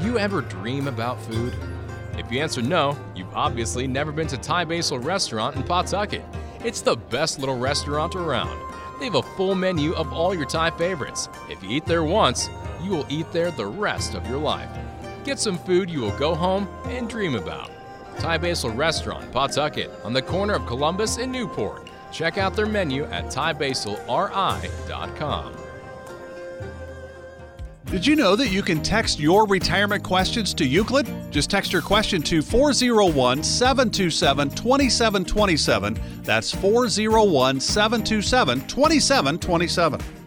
Do you ever dream about food? If you answer no, you've obviously never been to Thai Basil Restaurant in Pawtucket. It's the best little restaurant around. They have a full menu of all your Thai favorites. If you eat there once, you will eat there the rest of your life. Get some food you will go home and dream about. Thai Basil Restaurant, Pawtucket, on the corner of Columbus and Newport. Check out their menu at thaibasilri.com. Did you know that you can text your retirement questions to Euclid? Just text your question to 401 727 2727. That's 401 727 2727.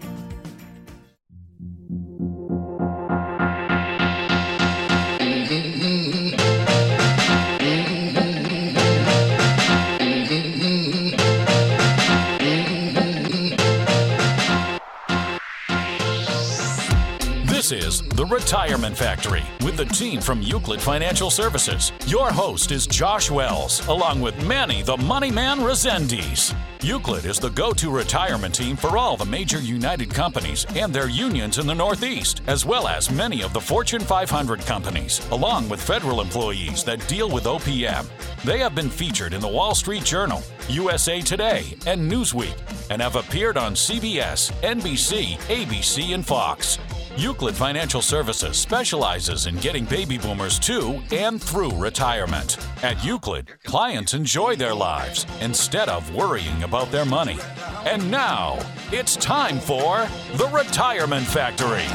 Retirement Factory with the team from Euclid Financial Services. Your host is Josh Wells, along with Manny the Money Man Resendiz. Euclid is the go to retirement team for all the major United companies and their unions in the Northeast, as well as many of the Fortune 500 companies, along with federal employees that deal with OPM. They have been featured in the Wall Street Journal, USA Today, and Newsweek, and have appeared on CBS, NBC, ABC, and Fox. Euclid Financial Services specializes in getting baby boomers to and through retirement. At Euclid, clients enjoy their lives instead of worrying about their money. And now, it's time for The Retirement Factory.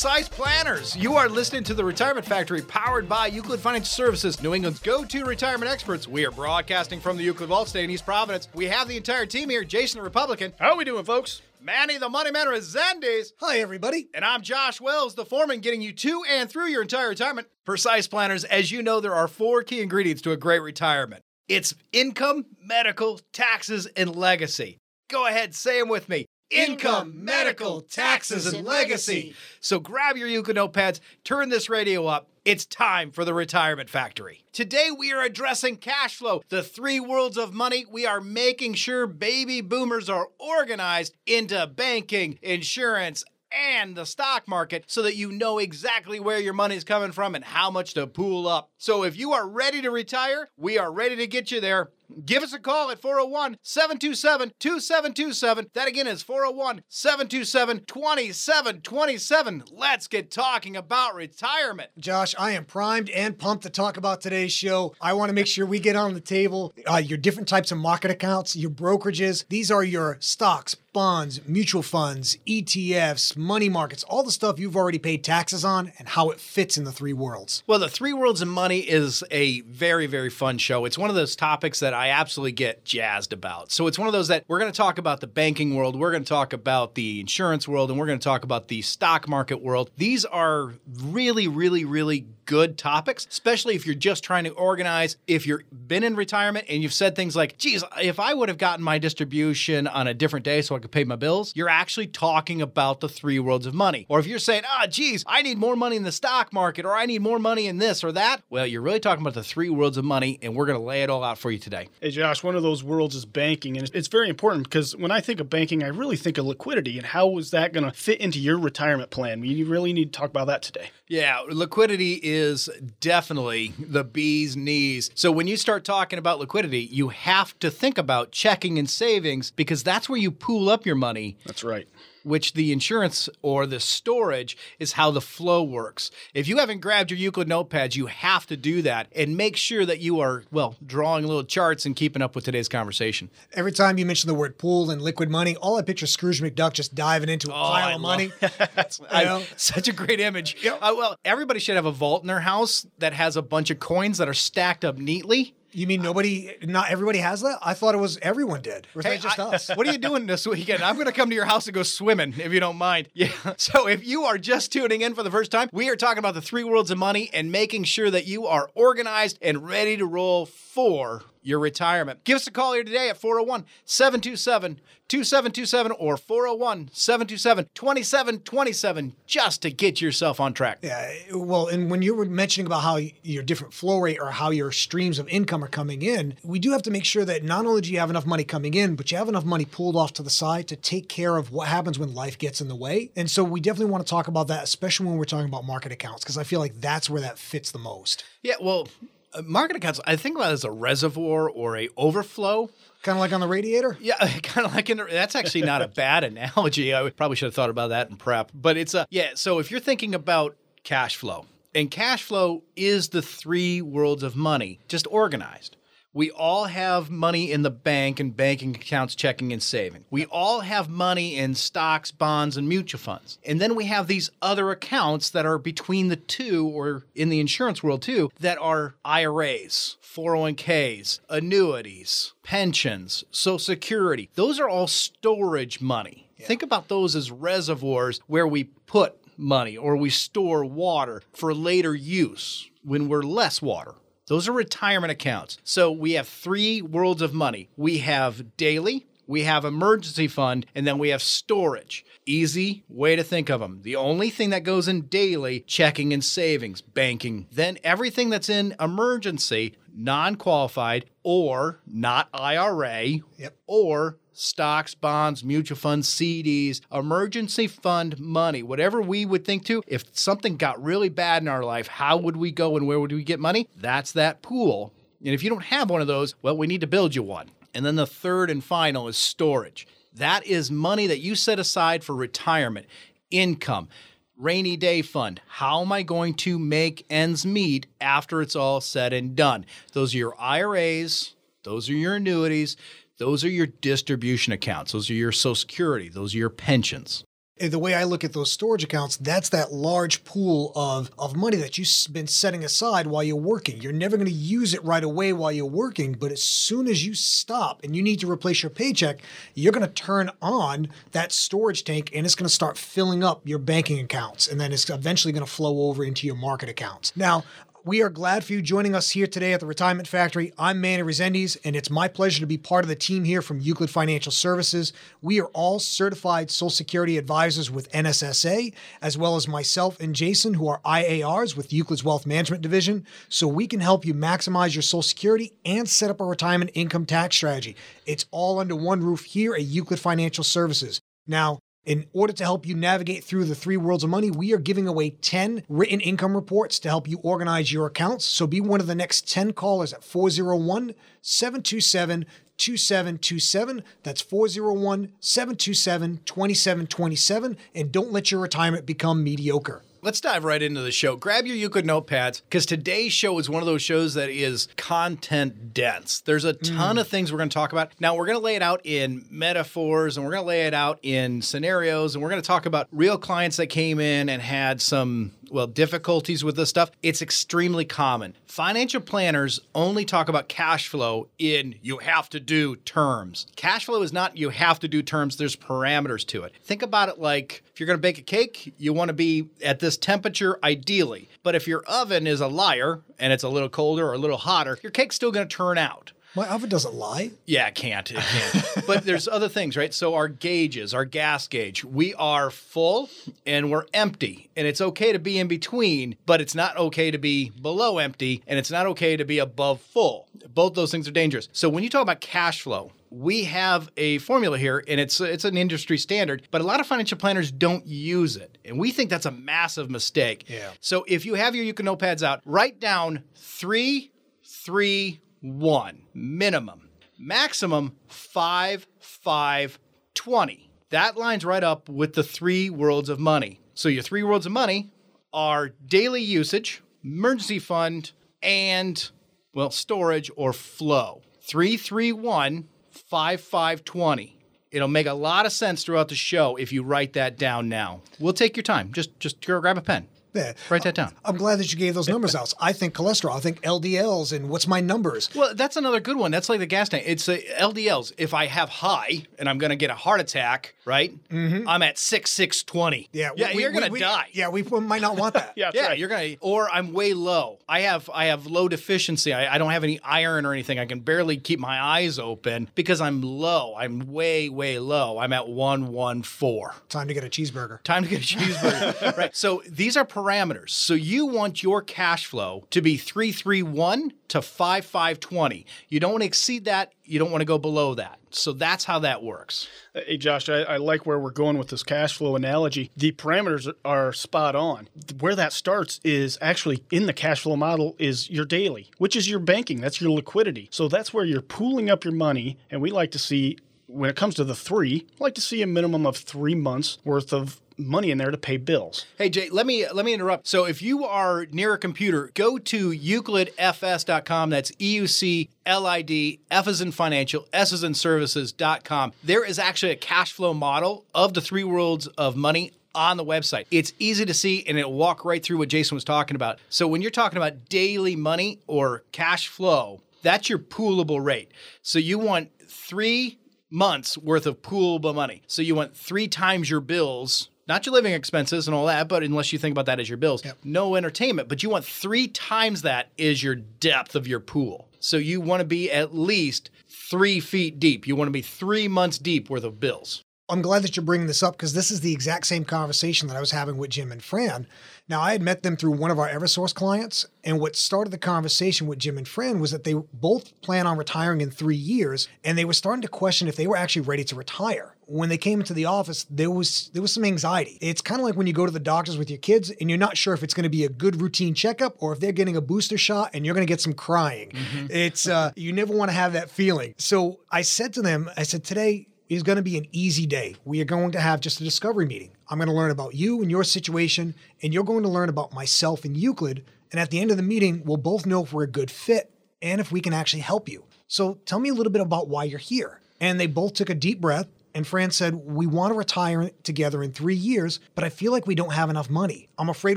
Precise planners. You are listening to the Retirement Factory powered by Euclid Financial Services, New England's go to retirement experts. We are broadcasting from the Euclid Vault State in East Providence. We have the entire team here Jason the Republican. How are we doing, folks? Manny the Money Man Resendiz. Hi, everybody. And I'm Josh Wells, the foreman, getting you to and through your entire retirement. Precise planners, as you know, there are four key ingredients to a great retirement it's income, medical, taxes, and legacy. Go ahead, say them with me. Income, medical, taxes, and legacy. So grab your Euclid notepads, turn this radio up. It's time for the Retirement Factory. Today we are addressing cash flow, the three worlds of money. We are making sure baby boomers are organized into banking, insurance, and the stock market so that you know exactly where your money is coming from and how much to pool up. So if you are ready to retire, we are ready to get you there. Give us a call at 401 727 2727. That again is 401 727 2727. Let's get talking about retirement. Josh, I am primed and pumped to talk about today's show. I want to make sure we get on the table uh, your different types of market accounts, your brokerages. These are your stocks, bonds, mutual funds, ETFs, money markets, all the stuff you've already paid taxes on and how it fits in the three worlds. Well, the three worlds of money is a very, very fun show. It's one of those topics that I absolutely get jazzed about. So it's one of those that we're going to talk about the banking world, we're going to talk about the insurance world, and we're going to talk about the stock market world. These are really, really, really good topics, especially if you're just trying to organize. If you've been in retirement and you've said things like, geez, if I would have gotten my distribution on a different day so I could pay my bills, you're actually talking about the three worlds of money. Or if you're saying, ah, geez, I need more money in the stock market or I need more money in this or that, well, you're really talking about the three worlds of money, and we're going to lay it all out for you today. Hey, Josh, one of those worlds is banking, and it's very important because when I think of banking, I really think of liquidity and how is that going to fit into your retirement plan? You really need to talk about that today. Yeah, liquidity is definitely the bee's knees. So when you start talking about liquidity, you have to think about checking and savings because that's where you pool up your money. That's right. Which the insurance or the storage is how the flow works. If you haven't grabbed your Euclid notepads, you have to do that and make sure that you are, well, drawing little charts and keeping up with today's conversation. Every time you mention the word pool and liquid money, all I picture is Scrooge McDuck just diving into a Oh, pile I of money. That's know? Such a great image. Yep. Uh, well, everybody should have a vault in their house that has a bunch of coins that are stacked up neatly. You mean uh, nobody, not everybody has that? I thought it was everyone did. Or Hey, that just I- us? What are you doing this weekend? I'm going to come to your house and go swimming if you don't mind. Yeah. So if you are just tuning in for the first time, we are talking about the three worlds of money and making sure that you are organized and ready to roll for your retirement. Give us a call here today at 401 727 2727 or 401 727 2727 just to get yourself on track. Yeah, well, and when you were mentioning about how your different flow rate or how your streams of income are coming in, we do have to make sure that not only do you have enough money coming in, but you have enough money pulled off to the side to take care of what happens when life gets in the way. And so we definitely want to talk about that, especially when we're talking about market accounts, because I feel like that's where that fits the most. Yeah, well, uh, market accounts, I think about it as a reservoir or a overflow. Kind of like on the radiator? Yeah, kind of like in, that's actually not a bad analogy. I probably should have thought about that in prep. But it's a yeah, so if you're thinking about cash flow, and cash flow is the three worlds of money, just organized. We all have money in the bank and banking accounts, checking and saving. We all have money in stocks, bonds, and mutual funds. And then we have these other accounts that are between the two, or in the insurance world too, that are IRAs, 401ks, annuities, pensions, Social Security. Those are all storage money. Think about those as reservoirs where we put money or we store water for later use when we're less water. Those are retirement accounts. So we have three worlds of money. We have daily, we have emergency fund, and then we have storage. Easy way to think of them. The only thing that goes in daily, checking and savings, banking. Then everything that's in emergency, non qualified or not IRA, Yep. or stocks, bonds, mutual funds, CDs, emergency fund money, whatever we would think to. If something got really bad in our life, how would we go and where would we get money? That's that pool. And if you don't have one of those, well, we need to build you one. And then the third and final is storage. That is money that you set aside for retirement, income, rainy day fund. How am I going to make ends meet after it's all said and done? Those are your IRAs, those are your annuities, those are your distribution accounts, those are your Social Security, those are your pensions. the way I look at those storage accounts, that's that large pool of, of money that you've been setting aside while you're working. You're never going to use it right away while you're working, but as soon as you stop and you need to replace your paycheck, you're going to turn on that storage tank and it's going to start filling up your banking accounts. And then it's eventually going to flow over into your market accounts. Now, we are glad for you joining us here today at the Retirement Factory. I'm Manny Resendiz, and it's my pleasure to be part of the team here from Euclid Financial Services. We are all certified Social Security advisors with NSSA, as well as myself and Jason, who are IARs with Euclid's Wealth Management Division. So we can help you maximize your Social Security and set up a retirement income tax strategy. It's all under one roof here at Euclid Financial Services. Now, in order to help you navigate through the three worlds of money, we are giving away 10 written income reports to help you organize your accounts. So be one of the next 10 callers at 401 727 2727. That's 401 727 2727. And don't let your retirement become mediocre. Let's dive right into the show. Grab your Euclid notepads because today's show is one of those shows that is content dense. There's a ton mm. of things we're going to talk about. Now, we're going to lay it out in metaphors and we're going to lay it out in scenarios and we're going to talk about real clients that came in and had some well, difficulties with this stuff, it's extremely common. Financial planners only talk about cash flow in you have to do terms. Cash flow is not you have to do terms, there's parameters to it. Think about it like if you're going to bake a cake, you want to be at this temperature ideally. But if your oven is a liar and it's a little colder or a little hotter, your cake's still going to turn out. My oven doesn't lie. Yeah, it can't. It can't. but there's other things, right? So our gauges, our gas gauge, we are full and we're empty. And it's okay to be in between, but it's not okay to be below empty and it's not okay to be above full. Both those things are dangerous. So when you talk about cash flow, we have a formula here and it's it's an industry standard, but a lot of financial planners don't use it. And we think that's a massive mistake. Yeah. So if you have your Euclid notepads out, write down three, three, one minimum. Maximum five, five, 20. That lines right up with the three worlds of money. So your three worlds of money are daily usage, emergency fund, and well, storage or flow. 331 5520. It'll make a lot of sense throughout the show if you write that down now. We'll take your time. Just just grab a pen. Yeah. Write that down. I'm glad that you gave those numbers out. I think cholesterol. I think LDLs and what's my numbers. Well, that's another good one. That's like the gas tank. It's LDLs. If I have high and I'm going to get a heart attack, right? Mm-hmm. I'm at six six twenty. Yeah, yeah, we- you're going to die. Yeah, we might not want that. Yeah, yeah, right. you're gonna, or I'm way low. I have I have low deficiency. I, I don't have any iron or anything. I can barely keep my eyes open because I'm low. I'm way way low. I'm at one one four. Time to get a cheeseburger. Time to get a cheeseburger. right. So these are parameters. So you want your cash flow to be 331 to 5520. You don't want to exceed that. You don't want to go below that. So that's how that works. Uh, hey, Josh, I, I like where we're going with this cash flow analogy. The parameters are spot on. Where that starts is actually in the cash flow model is your daily, which is your banking. That's your liquidity. So that's where you're pooling up your money. And we like to see, when it comes to the three, like to see a minimum of three months worth of money in there to pay bills. Hey Jay, let me let me interrupt. So if you are near a computer, go to euclidfs.com. That's E U C L I D F as in financial, S as in services.com. There is actually a cash flow model of the three worlds of money on the website. It's easy to see and it'll walk right through what Jason was talking about. So when you're talking about daily money or cash flow, that's your poolable rate. So you want 3 months worth of poolable money. So you want 3 times your bills not your living expenses and all that, but unless you think about that as your bills, no entertainment. But you want three times that is your depth of your pool. So you want to be at least three feet deep. You want to be three months deep worth of bills. I'm glad that you're bringing this up because this is the exact same conversation that I was having with Jim and Fran. Now, I had met them through one of our Eversource clients, and what started the conversation with Jim and Fran was that they both plan on retiring in three years, and they were starting to question if they were actually ready to retire. When they came into the office, there was there was some anxiety. It's kind of like when you go to the doctors with your kids, and you're not sure if it's going to be a good routine checkup or if they're getting a booster shot and you're going to get some crying. It's uh, you never want to have that feeling. So I said to them, I said today is going to be an easy day. We are going to have just a discovery meeting. I'm going to learn about you and your situation, and you're going to learn about myself and Euclid. And at the end of the meeting, we'll both know if we're a good fit and if we can actually help you. So tell me a little bit about why you're here. And they both took a deep breath. And Fran said, We want to retire together in three years, but I feel like we don't have enough money. I'm afraid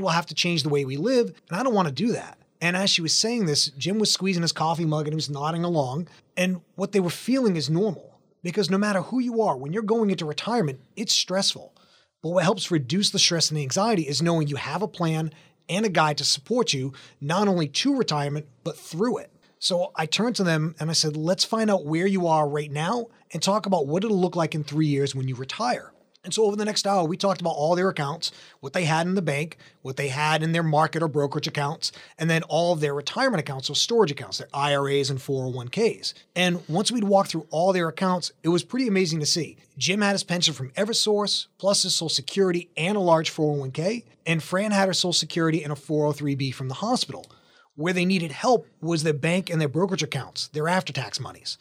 we'll have to change the way we live, and I don't want to do that. And as she was saying this, Jim was squeezing his coffee mug and he was nodding along. And what they were feeling is normal because no matter who you are, when you're going into retirement, it's stressful. But what helps reduce the stress and the anxiety is knowing you have a plan and a guide to support you, not only to retirement, but through it. So I turned to them and I said, let's find out where you are right now and talk about what it'll look like in three years when you retire. And so over the next hour, we talked about all their accounts, what they had in the bank, what they had in their market or brokerage accounts, and then all of their retirement accounts, so storage accounts, their IRAs and 401ks. And once we'd walked through all their accounts, it was pretty amazing to see. Jim had his pension from Eversource, plus his Social Security and a large 401k, and Fran had her Social Security and a 403b from the hospital. Where they needed help was their bank and their brokerage accounts, their after tax monies.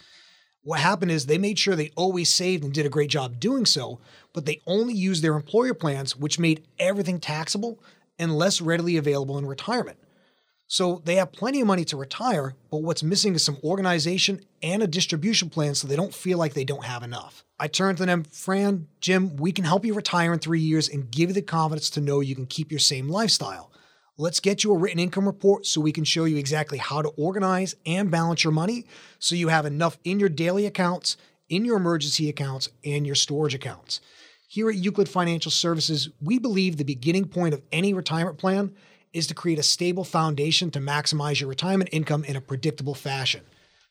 What happened is they made sure they always saved and did a great job doing so, but they only used their employer plans, which made everything taxable and less readily available in retirement. So they have plenty of money to retire, but what's missing is some organization and a distribution plan so they don't feel like they don't have enough. I turned to them, Fran, Jim, we can help you retire in three years and give you the confidence to know you can keep your same lifestyle. Let's get you a written income report so we can show you exactly how to organize and balance your money so you have enough in your daily accounts, in your emergency accounts, and your storage accounts. Here at Euclid Financial Services, we believe the beginning point of any retirement plan is to create a stable foundation to maximize your retirement income in a predictable fashion.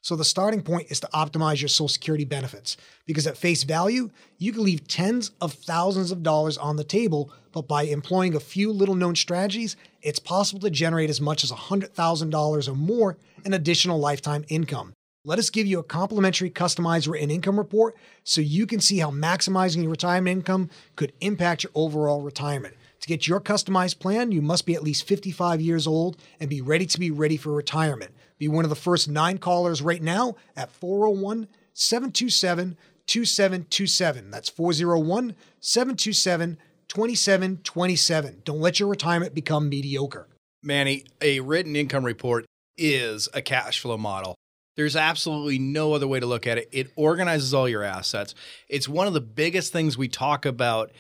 So the starting point is to optimize your Social Security benefits because at face value, you can leave tens of thousands of dollars on the table, but by employing a few little known strategies, it's possible to generate as much as $100,000 or more in additional lifetime income. Let us give you a complimentary customized written income report so you can see how maximizing your retirement income could impact your overall retirement. To get your customized plan, you must be at least 55 years old and be ready to be ready for retirement. Be one of the first nine callers right now at 401 727 2727. That's 401 727 2727. Don't let your retirement become mediocre. Manny, a written income report is a cash flow model. There's absolutely no other way to look at it. It organizes all your assets. It's one of the biggest things we talk about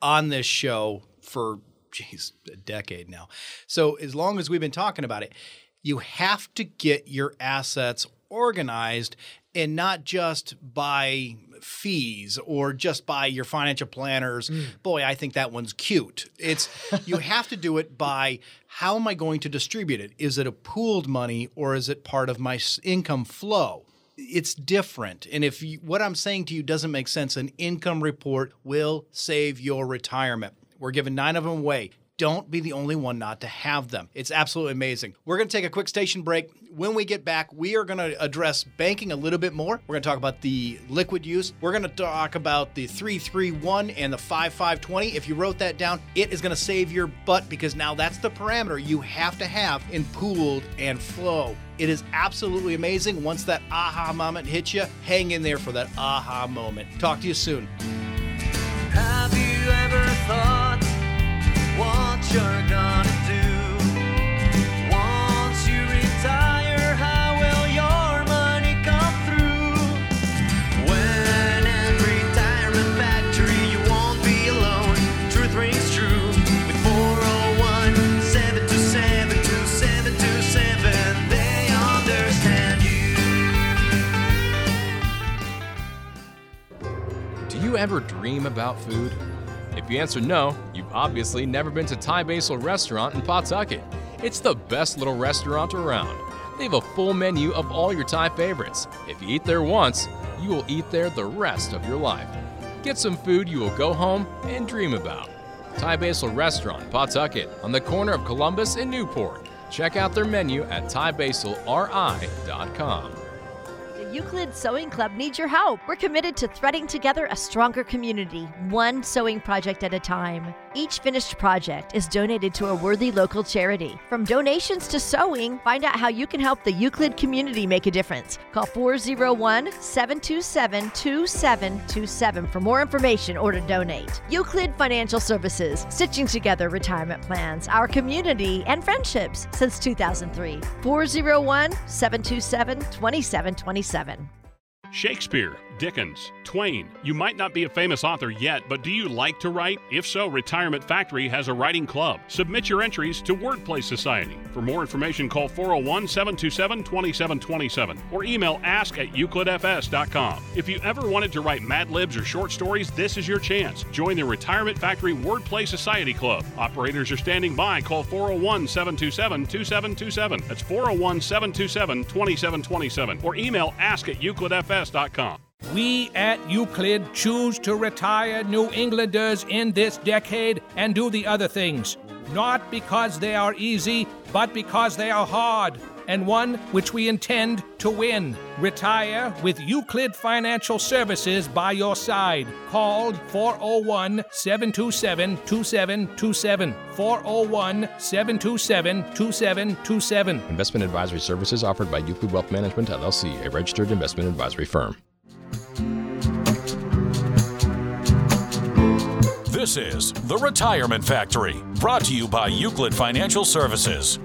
on this show for geez, a decade now. So as long as we've been talking about it, you have to get your assets organized and not just by fees or just by your financial planners. Mm. Boy, I think that one's cute. It's you have to do it by how am I going to distribute it? Is it a pooled money or is it part of my income flow? It's different. And if you, what I'm saying to you doesn't make sense, an income report will save your retirement. We're giving nine of them away. Don't be the only one not to have them. It's absolutely amazing. We're going to take a quick station break. When we get back, we are going to address banking a little bit more. We're going to talk about the liquid use. We're going to talk about the 331 and the 5520. If you wrote that down, it is going to save your butt because now that's the parameter you have to have in pooled and flow. It is absolutely amazing. Once that aha moment hits you, hang in there for that aha moment. Talk to you soon. Have ever dream about food? If you answer no, you've obviously never been to Thai Basil Restaurant in Pawtucket. It's the best little restaurant around. They have a full menu of all your Thai favorites. If you eat there once, you will eat there the rest of your life. Get some food you will go home and dream about. Thai Basil Restaurant, Pawtucket, on the corner of Columbus and Newport. Check out their menu at thaibasilri.com. Euclid Sewing Club needs your help. We're committed to threading together a stronger community, one sewing project at a time. Each finished project is donated to a worthy local charity. From donations to sewing, find out how you can help the Euclid community make a difference. Call 401 727 2727 for more information or to donate. Euclid Financial Services, stitching together retirement plans, our community, and friendships since 2003. 401 727 2727. Shakespeare, Dickens, Twain. You might not be a famous author yet, but do you like to write? If so, Retirement Factory has a writing club. Submit your entries to Wordplay Society. For more information, call 401 727 2727 or email ask at euclidfs.com. If you ever wanted to write Mad Libs or short stories, this is your chance. Join the Retirement Factory Wordplay Society Club. Operators are standing by. Call 401 727 2727. That's 401 727 2727 or email ask at euclidfs.com. We at Euclid choose to retire New Englanders in this decade and do the other things, not because they are easy, but because they are hard, and one which we intend to win. Retire with Euclid Financial Services by your side. Called 401 727 2727. 401 727 2727. Investment advisory services offered by Euclid Wealth Management, LLC, a registered investment advisory firm. This is The Retirement Factory, brought to you by Euclid Financial Services.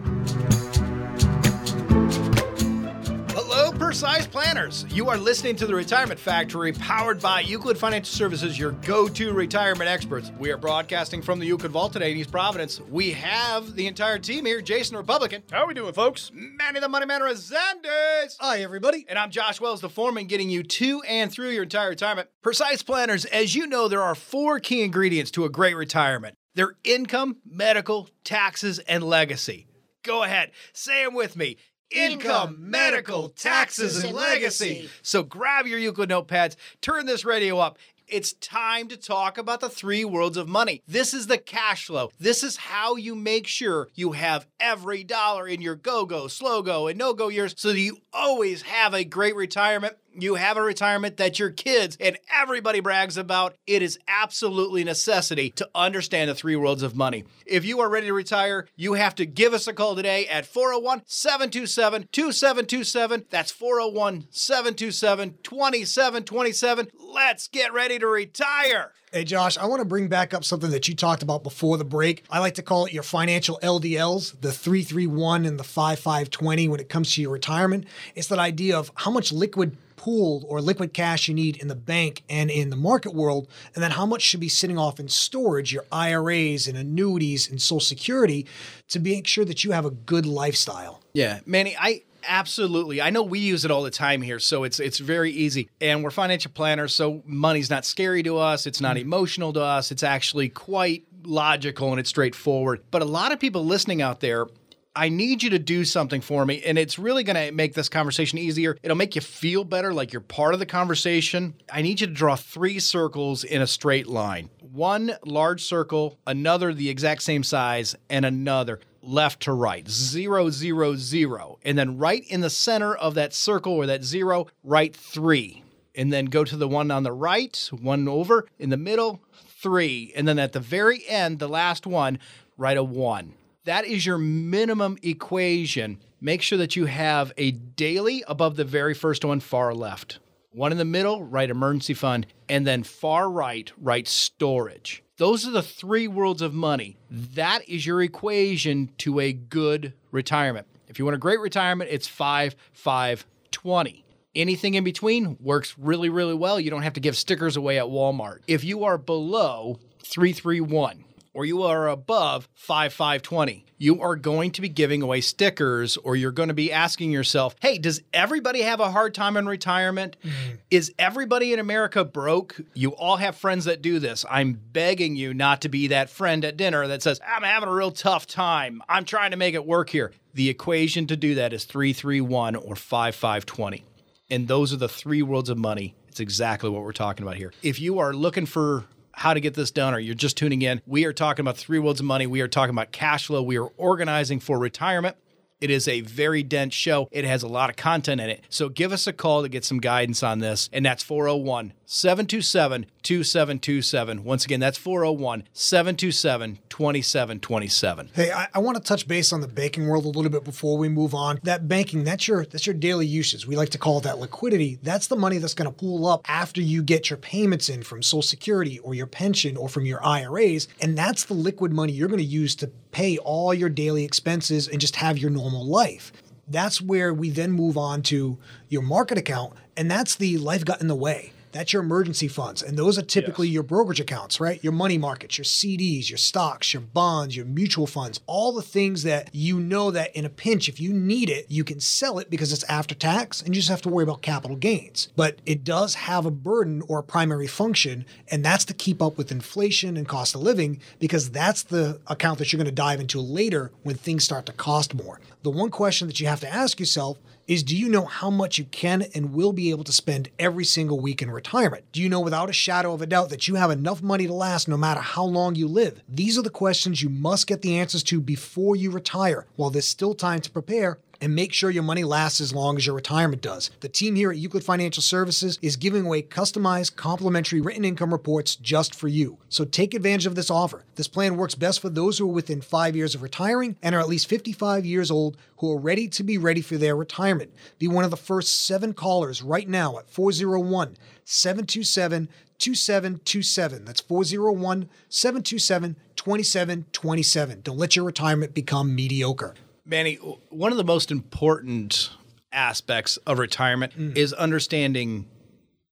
Hello, precise planners. You are listening to the Retirement Factory, powered by Euclid Financial Services, your go-to retirement experts. We are broadcasting from the Euclid Vault today in East Providence. We have the entire team here: Jason Republican, How are we doing, folks? Manny the Money Man Resendez, Hi, everybody. and I'm Josh Wells, the foreman, getting you to and through your entire retirement. Precise planners, as you know, there are four key ingredients to a great retirement: their income, medical, taxes, and legacy. Go ahead, say them with me. Income, medical, taxes, and legacy. So grab your Euclid notepads, turn this radio up. It's time to talk about the three worlds of money. This is the cash flow. This is how you make sure you have every dollar in your go go, slow go, and no go years so that you always have a great retirement. You have a retirement that your kids and everybody brags about. It is absolutely necessity to understand the three worlds of money. If you are ready to retire, you have to give us a call today at 401 727 2727. That's 401 727 2727. Let's get ready to retire. Hey, Josh, I want to bring back up something that you talked about before the break. I like to call it your financial LDLs, the 331 and the 5520 when it comes to your retirement. It's that idea of how much liquid pooled or liquid cash you need in the bank and in the market world, and then how much should be sitting off in storage, your IRAs and annuities and Social Security, to make sure that you have a good lifestyle. Yeah, Manny, I absolutely. I know we use it all the time here, so it's it's very easy. And we're financial planners, so money's not scary to us. It's not mm. emotional to us. It's actually quite logical and it's straightforward. But a lot of people listening out there. I need you to do something for me, and it's really going to make this conversation easier. It'll make you feel better, like you're part of the conversation. I need you to draw three circles in a straight line one large circle, another the exact same size, and another left to right. Zero, zero, zero. And then right in the center of that circle or that zero, write three. And then go to the one on the right, one over, in the middle, three. And then at the very end, the last one, write a one. That is your minimum equation. Make sure that you have a daily above the very first one, far left. One in the middle, write emergency fund. And then far right, write storage. Those are the three worlds of money. That is your equation to a good retirement. If you want a great retirement, it's 5 5 20. Anything in between works really, really well. You don't have to give stickers away at Walmart. If you are below 331 or you are above 5520, you are going to be giving away stickers or you're going to be asking yourself, hey, does everybody have a hard time in retirement? Mm-hmm. Is everybody in America broke? You all have friends that do this. I'm begging you not to be that friend at dinner that says, I'm having a real tough time. I'm trying to make it work here. The equation to do that is 331 or 5520. And those are the three worlds of money. It's exactly what we're talking about here. If you are looking for how to get this done or you're just tuning in, we are talking about three worlds of money. We are talking about cash flow. We are organizing for retirement. It is a very dense show. It has a lot of content in it. So give us a call to get some guidance on this. And that's 401 727 2727. Once again, that's 401 727 2727. Hey, I, I want to touch base on the banking world a little bit before we move on. That banking, that's your that's your daily uses. We like to call that liquidity. That's the money that's going to pool up after you get your payments in from Social Security or your pension or from your IRAs, and that's the liquid money you're going to use to pay all your daily expenses and just have your normal life. That's where we then move on to your market account, and that's the life got in the way. That's your emergency funds. And those are typically your brokerage accounts, right? Your money markets, your CDs, your stocks, your bonds, your mutual funds, all the things that you know that in a pinch, if you need it, you can sell it because it's after tax and you just have to worry about capital gains. But it does have a burden or a primary function, and that's to keep up with inflation and cost of living because that's the account that you're going to dive into later when things start to cost more. The one question that you have to ask yourself is do you know how much you can and will be able to spend every single week in retirement? Do you know without a shadow of a doubt that you have enough money to last no matter how long you live? These are the questions you must get the answers to before you retire. While there's still time to prepare, and make sure your money lasts as long as your retirement does. The team here at Euclid Financial Services is giving away customized, complimentary written income reports just for you. So take advantage of this offer. This plan works best for those who are within five years of retiring and are at least 55 years old who are ready to be ready for their retirement. Be one of the first seven callers right now at 401 727 2727. That's 401 727 2727. Don't let your retirement become mediocre. Manny, one of the most important aspects of retirement mm. is understanding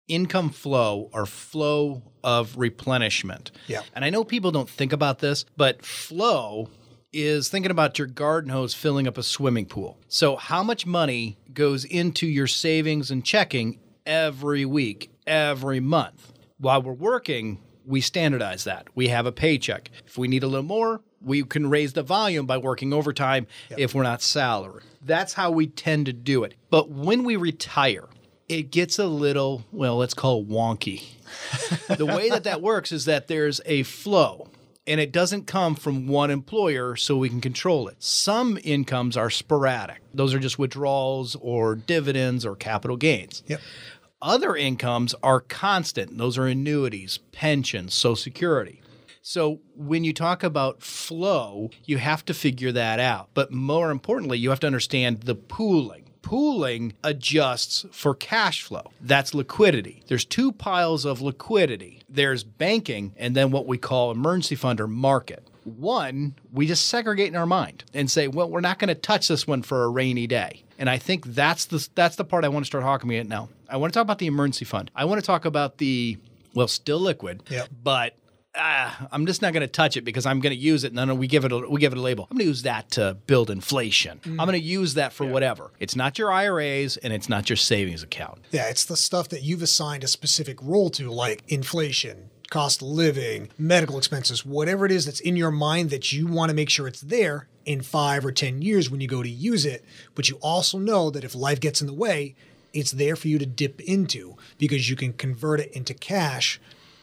income flow or flow of replenishment. Yeah. And I know people don't think about this, but flow is thinking about your garden hose filling up a swimming pool. So, how much money goes into your savings and checking every week, every month? While we're working, we standardize that. We have a paycheck. If we need a little more, we can raise the volume by working overtime if we're not salary. That's how we tend to do it. But when we retire, it gets a little, well, let's call it wonky. the way that that works is that there's a flow and it doesn't come from one employer so we can control it. Some incomes are sporadic. Those are just withdrawals or dividends or capital gains. Yep. Other incomes are constant. Those are annuities, pensions, social security. So when you talk about flow, you have to figure that out. But more importantly, you have to understand the pooling. Pooling adjusts for cash flow. That's liquidity. There's two piles of liquidity. There's banking and then what we call emergency fund or market. One, we just segregate in our mind and say, well, we're not going to touch this one for a rainy day. And I think that's the that's the part I want to start talking about now. I want to talk about the emergency fund. I want to talk about the well, still liquid, Yep. but ah, I'm just not going to touch it because I'm going to use it. No, no, we give it a, we give it a label. I'm going to use that to build inflation. I'm going to use that for whatever. It's not your IRAs and it's not your savings account. Yeah, it's the stuff that you've assigned a specific role to, like inflation, cost of living, medical expenses, whatever it is that's in your mind that you want to make sure it's there in five or 10 years when you go to use it. But you also know that if life gets in the way, it's there for you to dip into because you can convert it into cash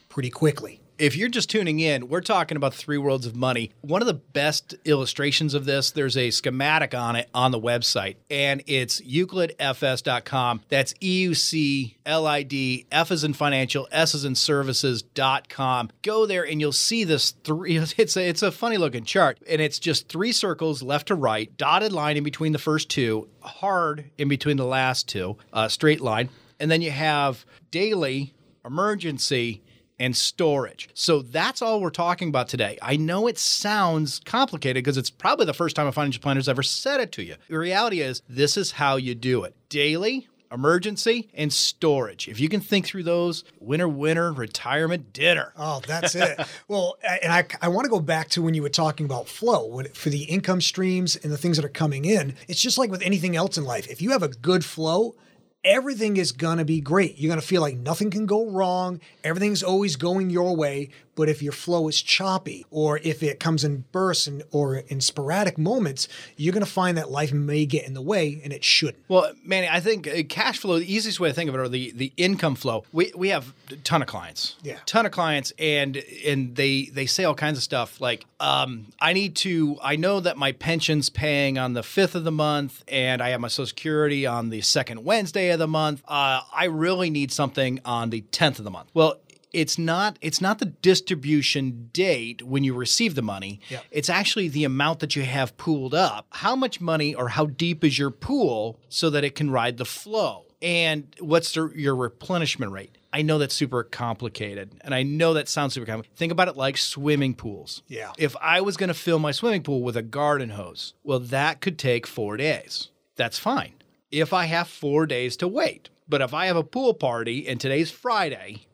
pretty quickly. If you're just tuning in, we're talking about three worlds of money. One of the best illustrations of this, there's a schematic on it on the website, and it's euclidfs.com. That's E U C L I D, F is in financial, S is in services.com. Go there and you'll see this three. It's a, it's a funny looking chart, and it's just three circles left to right, dotted line in between the first two, hard in between the last two, uh, straight line. And then you have daily, emergency, and storage. So that's all we're talking about today. I know it sounds complicated because it's probably the first time a financial planner's ever said it to you. The reality is, this is how you do it daily, emergency, and storage. If you can think through those, winner, winner, retirement dinner. Oh, that's it. well, and I, I want to go back to when you were talking about flow when, for the income streams and the things that are coming in. It's just like with anything else in life. If you have a good flow, everything is going to be great. You're going to feel like nothing can go wrong. Everything's always going your way. But if your flow is choppy or if it comes in bursts and, or in sporadic moments, you're going to find that life may get in the way and it shouldn't. Well, Manny, I think uh, cash flow, the easiest way to think of it, or the, the income flow. We, we have a ton of clients. Yeah. Ton of clients, and and they they say all kinds of stuff like, um, I need to, I know that my pension's paying on the fifth of the month, and I have my Social Security on the second Wednesday of the month. Uh, I really need something on the tenth of the month. Well, it's not it's not the distribution date when you receive the money. It's actually the amount that you have pooled up. How much money or how deep is your pool so that it can ride the flow? And what's the, your replenishment rate? I know that's super complicated, and I know that sounds super complicated. Think about it like swimming pools. Yeah. If I was going to fill my swimming pool with a garden hose, well, that could take four days. That's fine. If I have four days to wait. But if I have a pool party and today's Friday,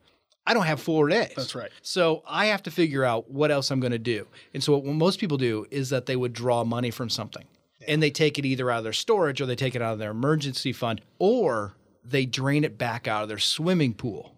I don't have four days. That's right. So I have to figure out what else I'm going to do. And so what most people do is that they would draw money from something. And they take it either out of their storage or they take it out of their emergency fund or they drain it back out of their swimming pool.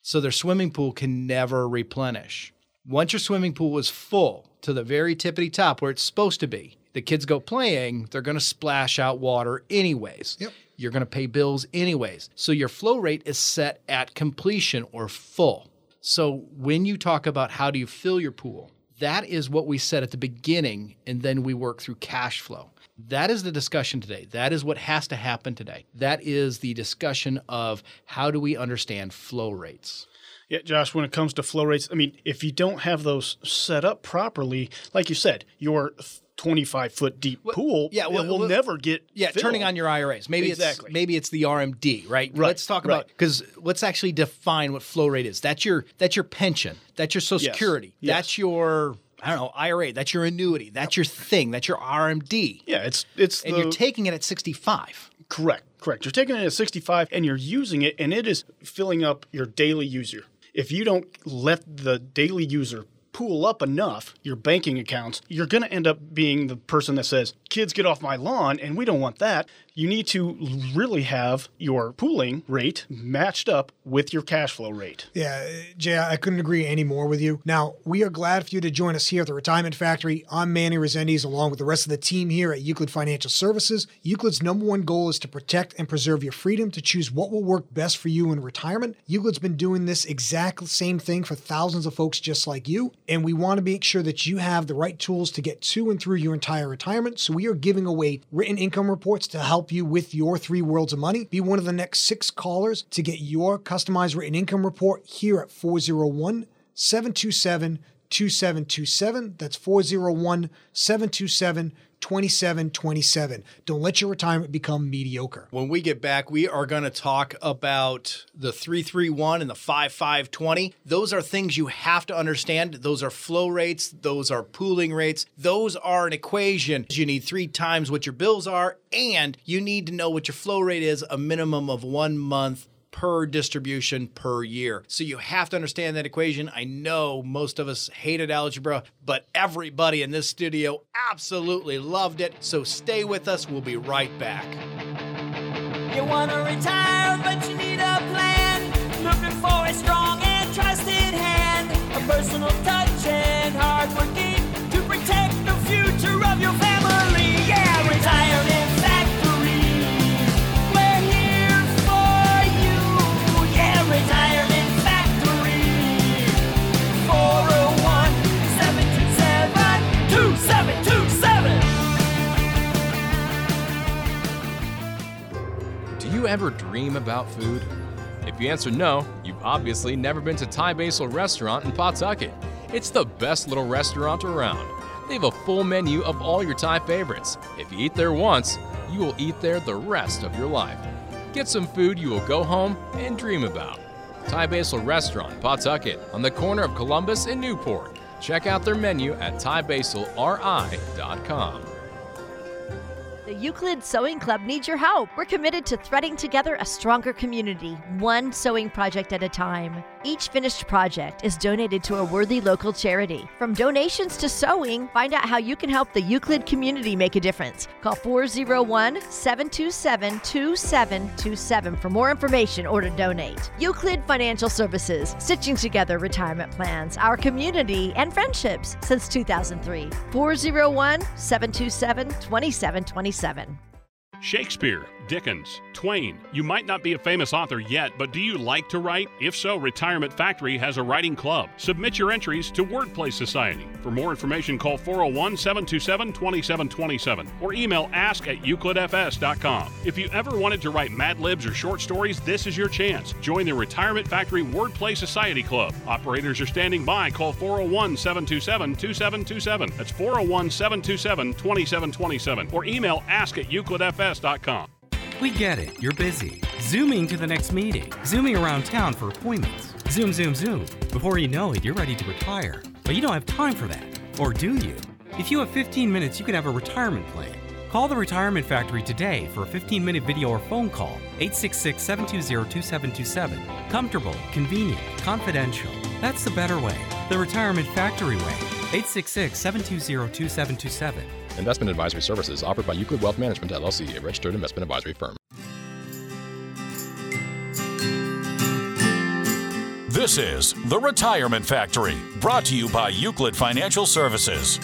So their swimming pool can never replenish. Once your swimming pool is full to the very tippity top where it's supposed to be, the kids go playing, they're going to splash out water anyways. Yep. You're going to pay bills anyways. So your flow rate is set at completion or full. So when you talk about how do you fill your pool, that is what we said at the beginning, and then we work through cash flow. That is the discussion today. That is what has to happen today. That is the discussion of how do we understand flow rates. Yeah, Josh, when it comes to flow rates, I mean, if you don't have those set up properly, like you said, your 25 foot deep pool yeah, well- it will well- never get Yeah, filled. turning on your IRAs. Maybe Exactly. it's maybe it's the RMD, right? Right, Let's talk right. about because let's actually define what flow rate is. That's your that's your pension. That's your Social Yes, Security. yes. That's your I don't know IRA. That's your annuity. That's your thing. That's your RMD. Yeah, it's it's And the, you're taking it at 65. Correct, correct. You're taking it at 65 and you're using it, and it is filling up your daily user. If you don't let the daily user pool up enough your banking accounts, you're going to end up being the person that says, Kids, get off my lawn, and we don't want that. You need to really have your pooling rate matched up with your cash flow rate. Yeah, Jay, I couldn't agree any more with you. Now, we are glad for you to join us here at the Retirement Factory. I'm Manny Resendes, along with the rest of the team here at Euclid Financial Services. Euclid's number one goal is to protect and preserve your freedom to choose what will work best for you in retirement. Euclid's been doing this exact same thing for thousands of folks just like you, and we want to make sure that you have the right tools to get to and through your entire retirement. So we are giving away written income reports to help you with your three worlds of money. Be one of the next six callers to get your customized written income report here at 401 727 2727. That's 401 727 2727. Don't let your retirement become mediocre. When we get back, we are going to talk about the 331 and the 5520. Those are things you have to understand. Those are flow rates, those are pooling rates, those are an equation. You need three times what your bills are, and you need to know what your flow rate is a minimum of one month per distribution per year. So you have to understand that equation. I know most of us hated algebra, but everybody in this studio absolutely loved it. So stay with us. We'll be right back. You wanna retire, but you need a plan. Looking for a strong and trusted hand, a personal touch and hard working to protect the future of your family. Yeah, retirement dream about food? If you answer no, you've obviously never been to Thai Basil Restaurant in Pawtucket. It's the best little restaurant around. They have a full menu of all your Thai favorites. If you eat there once, you will eat there the rest of your life. Get some food you will go home and dream about. Thai Basil Restaurant, Pawtucket, on the corner of Columbus and Newport. Check out their menu at thaibasilri.com. The Euclid Sewing Club needs your help. We're committed to threading together a stronger community, one sewing project at a time. Each finished project is donated to a worthy local charity. From donations to sewing, find out how you can help the Euclid community make a difference. Call 401 727 2727 for more information or to donate. Euclid Financial Services, stitching together retirement plans, our community, and friendships since 2003. 401 727 2727. Shakespeare, Dickens, Twain. You might not be a famous author yet, but do you like to write? If so, Retirement Factory has a writing club. Submit your entries to Wordplay Society. For more information, call 401 727 2727 or email ask at euclidfs.com. If you ever wanted to write Mad Libs or short stories, this is your chance. Join the Retirement Factory Wordplay Society Club. Operators are standing by. Call 401 727 2727. That's 401 727 2727 or email ask at euclidfs.com. We get it, you're busy. Zooming to the next meeting, zooming around town for appointments. Zoom, zoom, zoom. Before you know it, you're ready to retire. But you don't have time for that. Or do you? If you have 15 minutes, you can have a retirement plan. Call the Retirement Factory today for a 15 minute video or phone call. 866 720 2727. Comfortable, convenient, confidential. That's the better way. The Retirement Factory way. 866 720 2727. Investment advisory services offered by Euclid Wealth Management LLC, a registered investment advisory firm. This is The Retirement Factory, brought to you by Euclid Financial Services.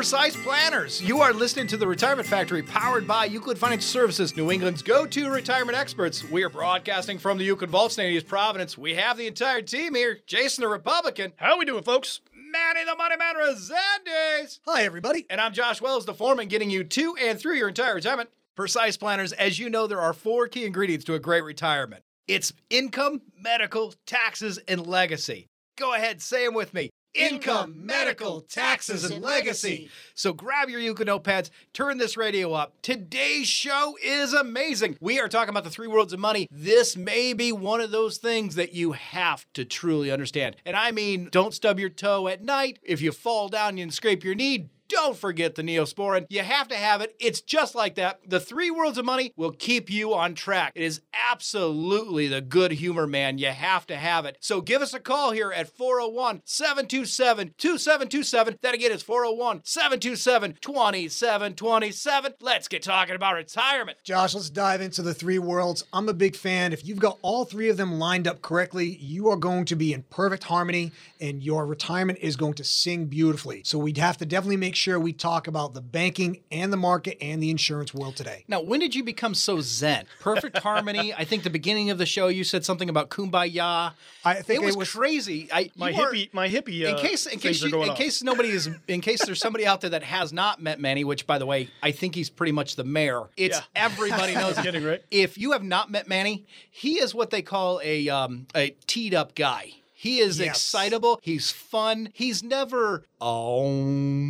Hello, precise planners. You are listening to the Retirement Factory powered by Euclid Financial Services, New England's go to retirement experts. We are broadcasting from the Euclid Vault, St. Andy's Providence. We have the entire team here Jason the Republican, How are we doing, folks? Manny the Money Man Resendes, Hi, everybody. and I'm Josh Wells, the foreman, getting you to and through your entire retirement. Precise planners, as you know, there are four key ingredients to a great retirement it's income, medical, taxes, and legacy. Go ahead, say them with me. Income, medical, taxes, and legacy. So grab your Euclid notepads, turn this radio up. Today's show is amazing. We are talking about the three worlds of money. This may be one of those things that you have to truly understand. And I mean, don't stub your toe at night. If you fall down and scrape your knee, don't forget the Neosporin. You have to have it. It's just like that. The three worlds of money will keep you on track. It is absolutely the good humor, man. You have to have it. So give us a call here at 401 727 2727. That again is 401 727 2727. Let's get talking about retirement. Josh, let's dive into the three worlds. I'm a big fan. If you've got all three of them lined up correctly, you are going to be in perfect harmony and your retirement is going to sing beautifully. So we'd have to definitely make sure we talk about the banking and the market and the insurance world today. Now, when did you become so zen? Perfect harmony. I think the beginning of the show you said something about kumbaya. I think it was, it was- crazy. I, My you are- hippie, my hippie. Uh, in case in case you, in off. case nobody is in case there's somebody out there that has not met Manny, which by the way I think he's pretty much the mayor. It's Yeah. everybody knows. Kidding, right? If you have not met Manny, he is what they call a um, a teed up guy. He is Yes. excitable. He's fun. He's never oh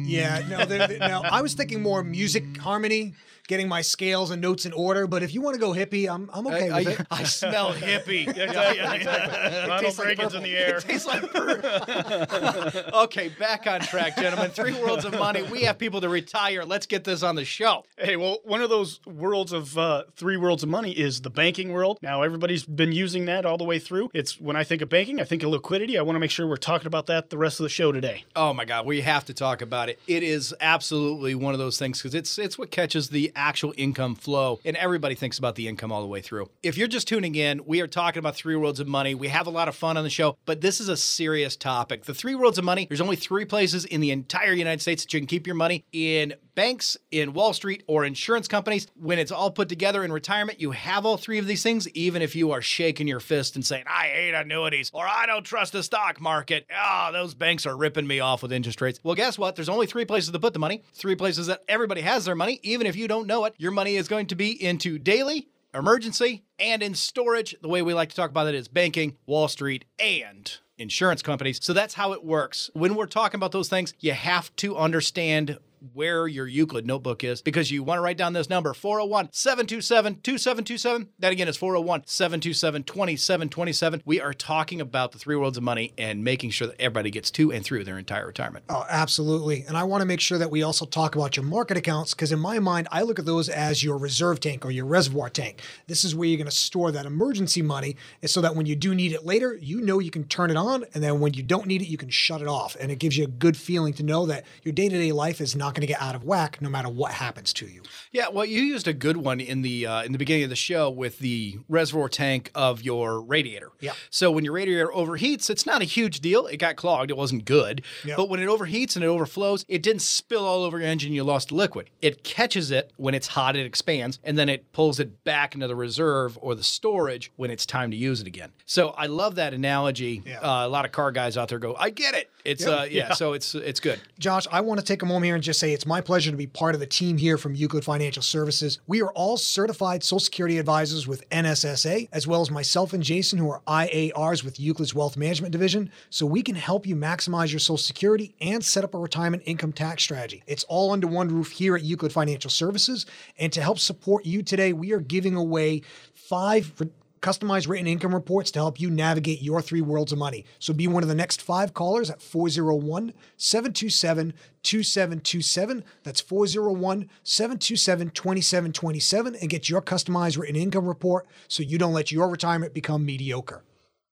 Yeah, no, no. I was thinking more music harmony, getting my scales and notes in order. But if you want to go hippie, I'm I'm okay I, with it. I, I smell hippie. Exactly, exactly. Ronald tastes like in the air. It tastes like purple. okay, back on track, gentlemen. Three worlds of money. We have people to retire. Let's get this on the show. Hey, well, one of those worlds of uh, three worlds of money is the banking world. Now, everybody's been using that all the way through. It's when I think of banking, I think of liquidity. I want to make sure we're talking about that the rest of the show today. Oh my God, we have to talk about it. It is absolutely one of those things because it's it's what catches the actual income flow, and everybody thinks about the income all the way through. If you're just tuning in, we are talking about three worlds of money. We have a lot of fun on the show, but this is a serious topic. The three worlds of money. There's only three places in the entire United States that you can keep your money in banks, in Wall Street, or insurance companies. When it's all put together in retirement, you have all three of these things, even if you are shaking your fist and saying, I hate annuities or I don't trust the stock market. Ah, those banks are ripping me off with interest rates. Well, guess what? There's only three places to put the money, three places that everybody has their money. Even if you don't know it, your money is going to be into daily, emergency, and in storage. The way we like to talk about it is banking, Wall Street, and insurance companies. So that's how it works. When we're talking about those things, you have to understand where your Euclid notebook is because you want to write down this number 401 727 2727. That again is 401 727 2727. We are talking about the three worlds of money and making sure that everybody gets to and through their entire retirement. Oh, absolutely. And I want to make sure that we also talk about your market accounts because, in my mind, I look at those as your reserve tank or your reservoir tank. This is where you're going to store that emergency money so that when you do need it later, you know you can turn it on. And then when you don't need it, you can shut it off. And it gives you a good feeling to know that your day to day life is not going to get out of whack no matter what happens to you. Yeah, well, you used a good one in the uh, in the beginning of the show with the reservoir tank of your radiator. Yeah. So when your radiator overheats, it's not a huge deal. It got clogged. It wasn't good. Yep. But when it overheats and it overflows, it didn't spill all over your engine. You lost liquid. It catches it when it's hot. It expands, and then it pulls it back into the reserve or the storage when it's time to use it again. So I love that analogy. Yeah. Uh, a lot of car guys out there go, "I get it." It's Yeah. uh, yeah, So it's it's good. Josh, I want to take a moment here and just say it's my pleasure to be part of the team here from Euclid Financial Services. We are all certified Social Security advisors with NSSA, as well as myself and Jason, who are IARs with Euclid's Wealth Management Division, so we can help you maximize your Social Security and set up a retirement income tax strategy. It's all under one roof here at Euclid Financial Services. And to help support you today, we are giving away five customized written income reports to help you navigate your three worlds of money. So be one of the next five callers at 401 727 2727. That's 401 727 2727 and get your customized written income report so you don't let your retirement become mediocre.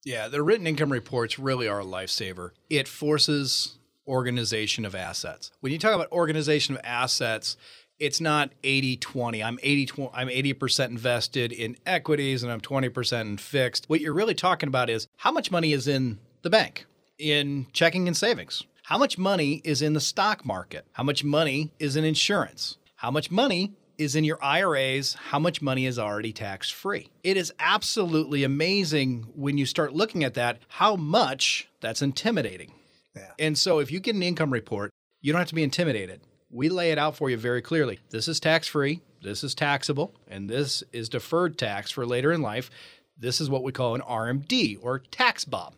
Yeah, the written income reports really are a lifesaver. It forces organization of assets. When you talk about organization of assets, it's not 80-20. I'm 80 tw- I'm 80% invested in equities and I'm 20% in fixed. What you're really talking about is how much money is in the bank, in checking and savings. How much money is in the stock market? How much money is in insurance? How much money is in your IRAs, how much money is already tax free. It is absolutely amazing when you start looking at that, how much that's intimidating. Yeah. And so if you get an income report, you don't have to be intimidated. We lay it out for you very clearly. This is tax free, this is taxable, and this is deferred tax for later in life. This is what we call an RMD or tax bob.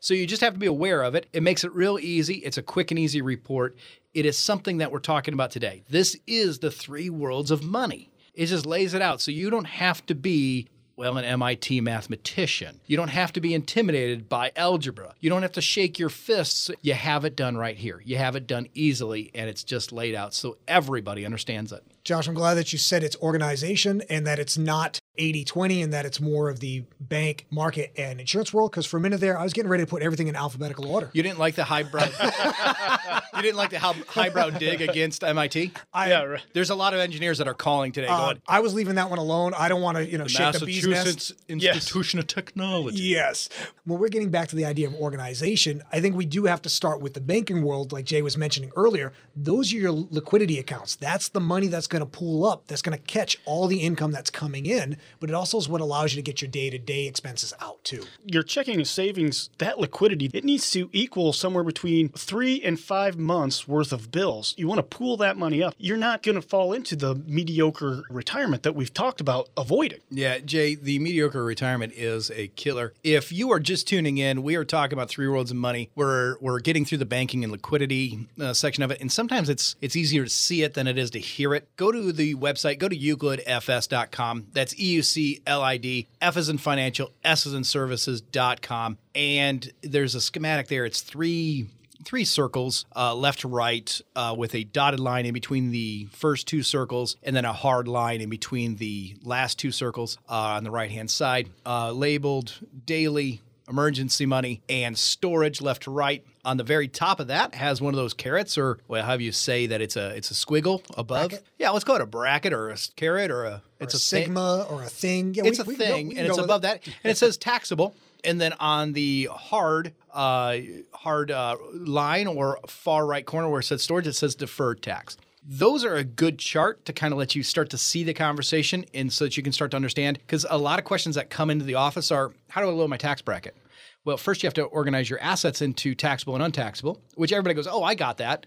So you just have to be aware of it. It makes it real easy. It's a quick and easy report. It is something that we're talking about today. This is the three worlds of money. It just lays it out. So you don't have to be, well, an MIT mathematician. You don't have to be intimidated by algebra. You don't have to shake your fists. You have it done right here. You have it done easily, and it's just laid out so everybody understands it. Josh, I'm glad that you said it's organization and that it's not 80 20 and that it's more of the bank, market, and insurance world. Because for a minute there, I was getting ready to put everything in alphabetical order. You didn't like the highbrow. you didn't like the how- highbrow dig against MIT. I, Yeah, right. There's a lot of engineers that are calling today, uh, going, I was leaving that one alone. I don't want to, you know, shake the bee's nest. Institution of Technology. Yes. When we're getting back to the idea of organization, I think we do have to start with the banking world, like Jay was mentioning earlier. Those are your liquidity accounts. That's the money that's going to pool up, that's going to catch all the income that's coming in. But it also is what allows you to get your day to day expenses out too. Your checking and savings, that liquidity, it needs to equal somewhere between three and five months worth of bills. You want to pool that money up. You're not going to fall into the mediocre retirement that we've talked about avoiding. Yeah, Jay, the mediocre retirement is a killer. If you are just tuning in, we are talking about three worlds of money. We're we're getting through the banking and liquidity uh, section of it, and sometimes it's it's easier to see it than it is to hear it. Go to the website, go to euclidfs.com. That's E U C L I D. F is in financial, S is in services.com. And there's a schematic there. It's three three circles, uh, left to right, uh, with a dotted line in between the first two circles, and then a hard line in between the last two circles uh, on the right hand side, uh, labeled daily. Emergency money and storage left to right. On the very top of that has one of those carets, or well, how do you say that it's a it's a squiggle above? Bracket? Yeah, let's call it a bracket or a caret or a it's a a thing sigma or a thing. Yeah, it's we- a we thing, we and it's above it. that, and it says taxable. And then on the hard, uh, hard uh, line or far right corner where it says storage, it says deferred tax. Those are a good chart to kind of let you start to see the conversation, and so that you can start to understand. Because a lot of questions that come into the office are, "How do I lower my tax bracket?" Well, first you have to organize your assets into taxable and untaxable, which everybody goes, "Oh, I got that."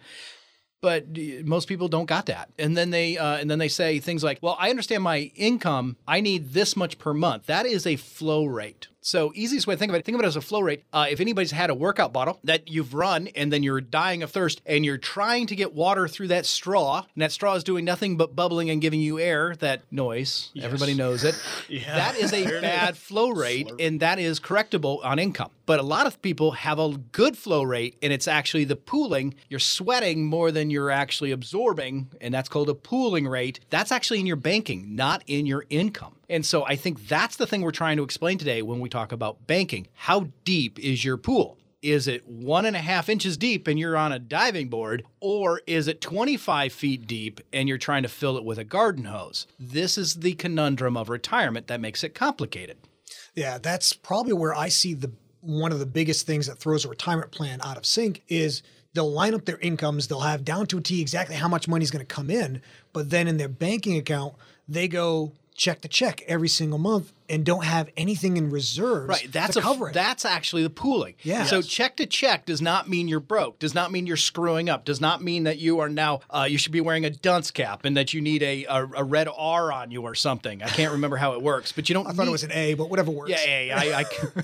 but most people don't got that and then they uh, and then they say things like well i understand my income i need this much per month that is a flow rate so easiest way to think of it think of it as a flow rate. Uh, if anybody's had a workout bottle that you've run and then you're dying of thirst and you're trying to get water through that straw and that straw is doing nothing but bubbling and giving you air that noise everybody knows it that is a bad flow rate and that is correctable on income. But a lot of people have a good flow rate and it's actually the pooling. You're sweating more than you're actually absorbing and that's called a pooling rate. That's actually in your banking not in your income and so i think that's the thing we're trying to explain today when we talk about banking how deep is your pool is it one and a half inches deep and you're on a diving board, or is it 25 feet deep and you're trying to fill it with a garden hose? This is the conundrum of retirement that makes it complicated. Yeah, that's probably where I see the one of the biggest things that throws a retirement plan out of sync is they'll line up their incomes, they'll have down to a T exactly how much money is going to come in, but then in their banking account, they go check to check every single month and don't have anything in reserves Right, that's to a, cover it. that's actually the pooling. Yeah. So Yes. check to check does not mean you're broke. Does not mean you're screwing up. Does not mean that you are now uh, you should be wearing a dunce cap and that you need a, a a red R on you or something. I can't remember how it works, but you don't. I thought it was an A, but whatever works. Yeah, A. I, I, cou-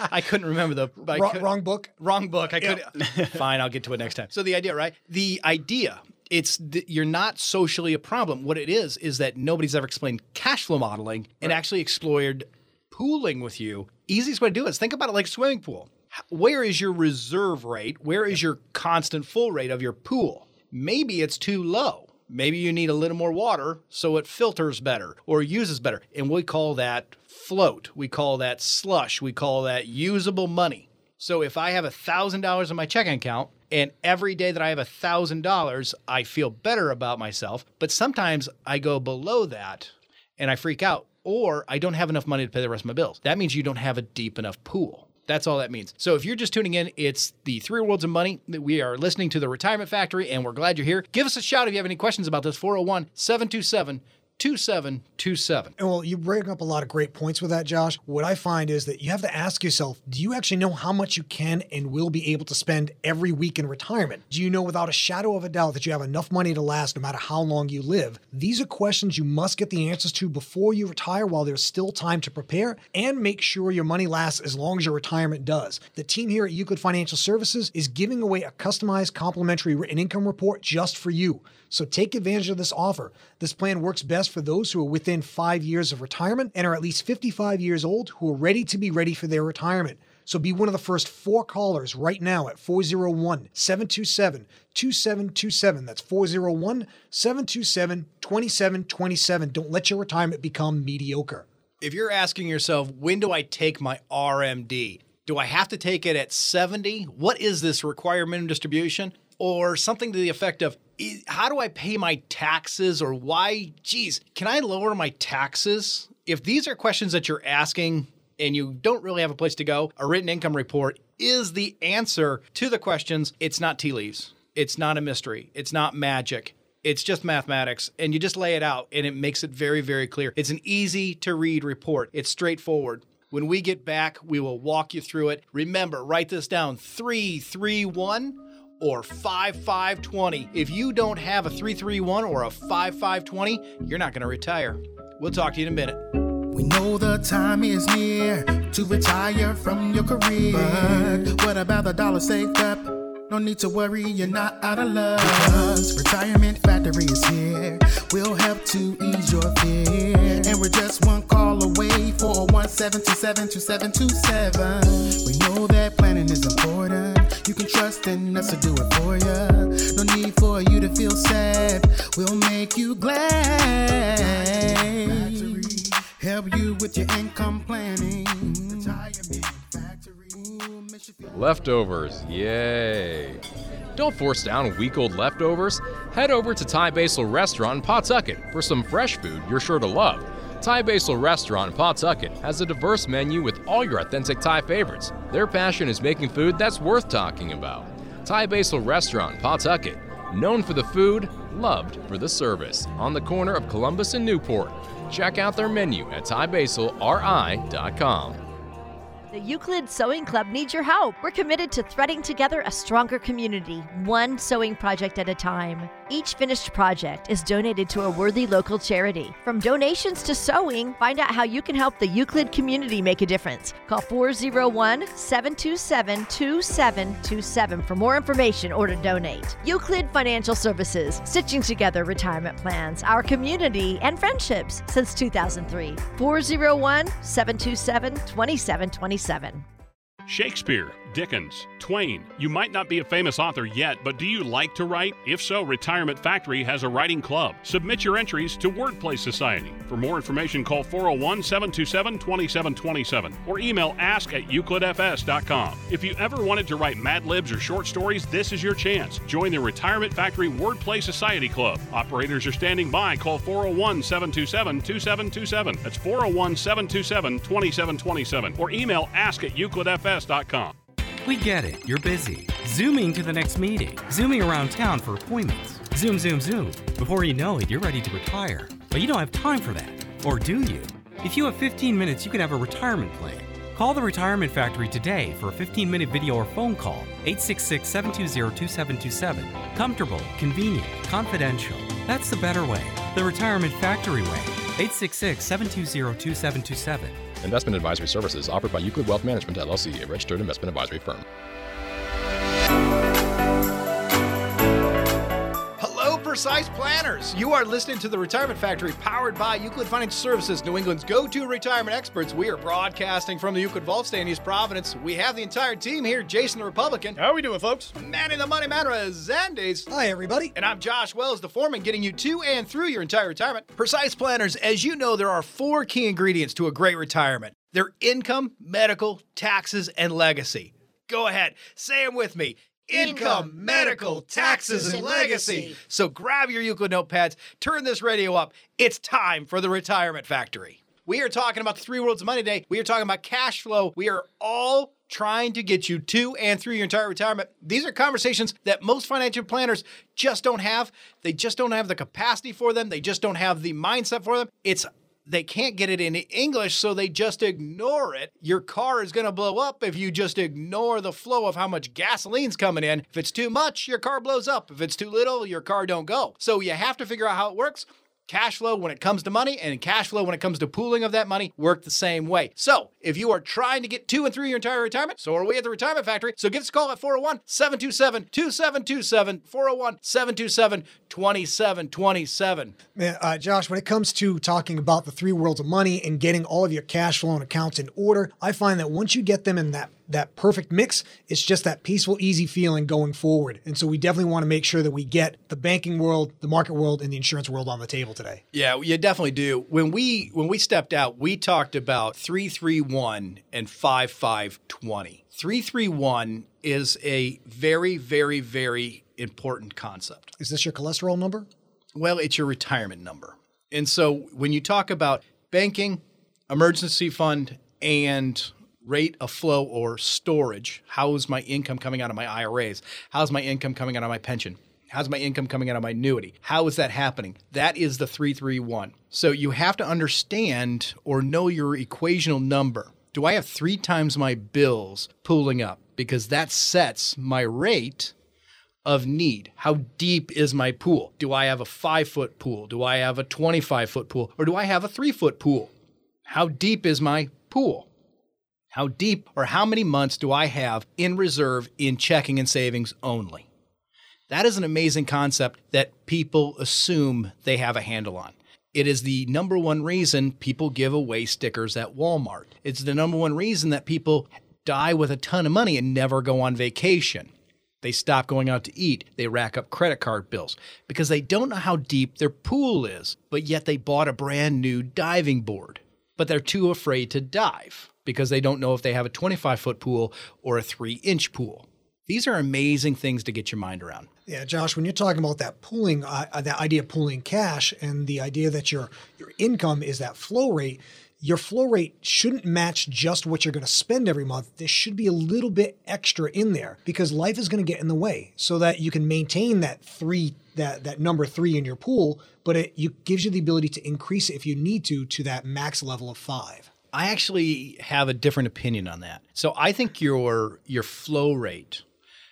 I couldn't remember the I Wrong- could- wrong book? Wrong book. I could. Fine, I'll get to it next time. So the idea, right? The idea. It's you're not socially a problem. What it is is that nobody's ever explained cash flow modeling and actually explored pooling with you. Easiest way to do it is think about it like a swimming pool. Where is your reserve rate? Where is your constant full rate of your pool? Maybe it's too low. Maybe you need a little more water so it filters better or uses better. And we call that float. We call that slush. We call that usable money. So if I have $1,000 in my checking account and every day that I have $1,000, I feel better about myself. But sometimes I go below that and I freak out or I don't have enough money to pay the rest of my bills. That means you don't have a deep enough pool. That's all that means. So if you're just tuning in, it's the Three Worlds of Money. that We are listening to the Retirement Factory and we're glad you're here. Give us a shout if you have any questions about this 401 727 2727. And well, you bring up a lot of great points with that, Josh. What I find is that you have to ask yourself do you actually know how much you can and will be able to spend every week in retirement? Do you know without a shadow of a doubt that you have enough money to last no matter how long you live? These are questions you must get the answers to before you retire while there's still time to prepare and make sure your money lasts as long as your retirement does. The team here at Euclid Financial Services is giving away a customized complimentary written income report just for you. So take advantage of this offer. This plan works best for those who are within five years of retirement and are at least 55 years old who are ready to be ready for their retirement. So be one of the first four callers right now at 401 727 2727. That's 401 727 2727. Don't let your retirement become mediocre. If you're asking yourself, when do I take my RMD? Do I have to take it at 70? What is this required minimum distribution? Or something to the effect of, "I- how do I pay my taxes? Or why, geez, can I lower my taxes? If these are questions that you're asking and you don't really have a place to go, a written income report is the answer to the questions. It's not tea leaves. It's not a mystery. It's not magic. It's just mathematics, and you just lay it out, and it makes it very, very clear. It's an easy to read report, it's straightforward. When we get back, we will walk you through it. Remember, write this down 331 or 5520. If you don't have a 331 or a 5520, you're not going to retire. We'll talk to you in a minute. We know the time is near to retire from your career. But what about the dollar saved up? No need to worry, you're not out of luck. Because Retirement Factory is here. We'll help to ease your fear. And we're just one call away for 172772727. We know that planning is important. You can trust in us to do it for you. No need for you to feel sad. We'll make you glad. Help you with your income planning. Leftovers, yay. Don't force down week old leftovers. Head over to Thai Basil Restaurant in Pawtucket for some fresh food you're sure to love. Thai Basil Restaurant in Pawtucket has a diverse menu with all your authentic Thai favorites. Their passion is making food that's worth talking about. Thai Basil Restaurant in Pawtucket, known for the food, loved for the service, on the corner of Columbus and Newport. Check out their menu at thaibasilri.com. The Euclid Sewing Club needs your help. We're committed to threading together a stronger community, one sewing project at a time. Each finished project is donated to a worthy local charity. From donations to sewing, find out how you can help the Euclid community make a difference. Call 401 727 2727 for more information or to donate. Euclid Financial Services, stitching together retirement plans, our community, and friendships since 2003. 401 727 2727. Shakespeare, Dickens, Twain. You might not be a famous author yet, but do you like to write? If so, Retirement Factory has a writing club. Submit your entries to Wordplay Society. For more information, call 401 727 2727 or email ask at euclidfs.com. If you ever wanted to write Mad Libs or short stories, this is your chance. Join the Retirement Factory Wordplay Society Club. Operators are standing by. Call 401 727 2727. That's 401 727 2727 or email ask at euclidfs.com. We get it, you're busy. Zooming to the next meeting, zooming around town for appointments. Zoom, zoom, zoom. Before you know it, you're ready to retire. But you don't have time for that. Or do you? If you have 15 minutes, you can have a retirement plan. Call the Retirement Factory today for a 15 minute video or phone call. 866 720 2727. Comfortable, convenient, confidential. That's the better way. The Retirement Factory way. 866 720 2727. Investment advisory services offered by Euclid Wealth Management LLC, a registered investment advisory firm. Precise Planners. You are listening to the Retirement Factory powered by Euclid Financial Services, New England's go to retirement experts. We are broadcasting from the Euclid Vault Stand, East Providence. We have the entire team here Jason the Republican. How are we doing, folks? Manny the Money Man Rezendes. Hi, everybody. And I'm Josh Wells, the foreman, getting you to and through your entire retirement. Precise Planners, as you know, there are four key ingredients to a great retirement their income, medical, taxes, and legacy. Go ahead, say them with me. Income, medical, taxes, and legacy. So grab your Euclid notepads, turn this radio up. It's time for the Retirement Factory. We are talking about the three worlds of money today. We are talking about cash flow. We are all trying to get you to and through your entire retirement. These are conversations that most financial planners just don't have. They just don't have the capacity for them. They just don't have the mindset for them. It's they can't get it in English, so they just ignore it. Your car is going to blow up if you just ignore the flow of how much gasoline's coming in. If it's too much, your car blows up. If it's too little, your car don't go. So you have to figure out how it works. Cash flow when it comes to money and cash flow when it comes to pooling of that money work the same way. So, if you are trying to get to and through your entire retirement, so are we at the Retirement Factory. So, give us a call at 401 727 2727. 401 727 2727. Man, uh, Josh, when it comes to talking about the three worlds of money and getting all of your cash flow and accounts in order, I find that once you get them in that that perfect mix, it's just that peaceful, easy feeling going forward. And so we definitely want to make sure that we get the banking world, the market world, and the insurance world on the table today. Yeah, you definitely do. When we when we stepped out, we talked about 331 and 5520. 331 is a very very very important concept. Is this your cholesterol number? Well, it's your retirement number. And so when you talk about banking, emergency fund, and rate of flow or storage, how is my income coming out of my IRAs? How's my income coming out of my pension? How's my income coming out of my annuity? How is that happening? That is the 331. So you have to understand or know your equational number. Do I have three times my bills pooling up? Because that sets my rate of need. How deep is my pool? Do I have a five foot pool? Do I have a 25 foot pool? Or do I have a three foot pool? How deep is my pool? How deep or how many months do I have in reserve in checking and savings only? That is an amazing concept that people assume they have a handle on. It is the number one reason people give away stickers at Walmart. It's the number one reason that people die with a ton of money and never go on vacation. They stop going out to eat. They rack up credit card bills because they don't know how deep their pool is, but yet they bought a brand new diving board. But they're too afraid to dive because they don't know if they have a 25 foot pool or a three inch pool. These are amazing things to get your mind around. Yeah, Josh, when you're talking about that pooling, uh, uh, that idea of pooling cash and the idea that your your income is that flow rate, your flow rate shouldn't match just what you're going to spend every month. There should be a little bit extra in there because life is going to get in the way so that you can maintain that three that that number 3 in your pool, but it you, gives you the ability to increase it if you need to to that max level of 5. I actually have a different opinion on that. So I think your your flow rate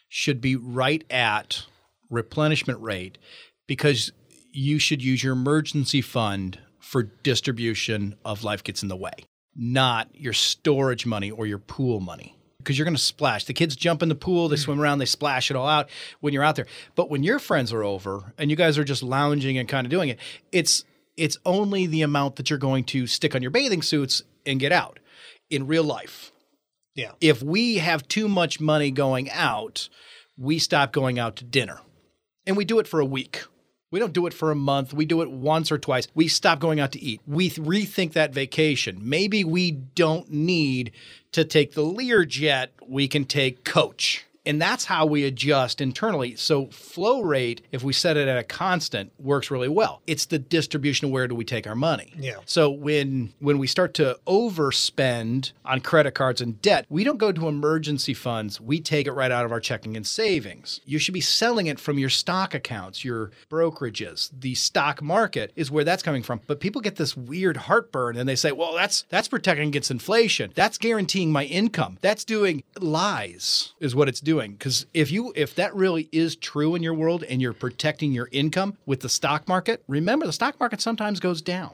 should be right at replenishment rate because you should use your emergency fund for distribution of life gets in the way, not your storage money or your pool money. Because you're going to splash. The kids jump in the pool, they hmm. swim around, they splash it all out when you're out there. But when your friends are over and you guys are just lounging and kind of doing it, it's it's only the amount that you're going to stick on your bathing suits and get out. In real life, Yeah. if we have too much money going out, we stop going out to dinner. And we do it for a week. We don't do it for a month. We do it once or twice. We stop going out to eat. We th- rethink that vacation. Maybe we don't need to take the Learjet. We can take Coach. And that's how we adjust internally. So flow rate, if we set it at a constant, works really well. It's the distribution of where do we take our money. Yeah. So when when we start to overspend on credit cards and debt, we don't go to emergency funds. We take it right out of our checking and savings. You should be selling it from your stock accounts, your brokerages. The stock market is where that's coming from. But people get this weird heartburn and they say, "Well, that's that's protecting against inflation. That's guaranteeing my income. That's doing lies." Is what it's doing. Cuz if you if that really is true in your world and you're protecting your income with the stock market, remember the stock market sometimes goes down.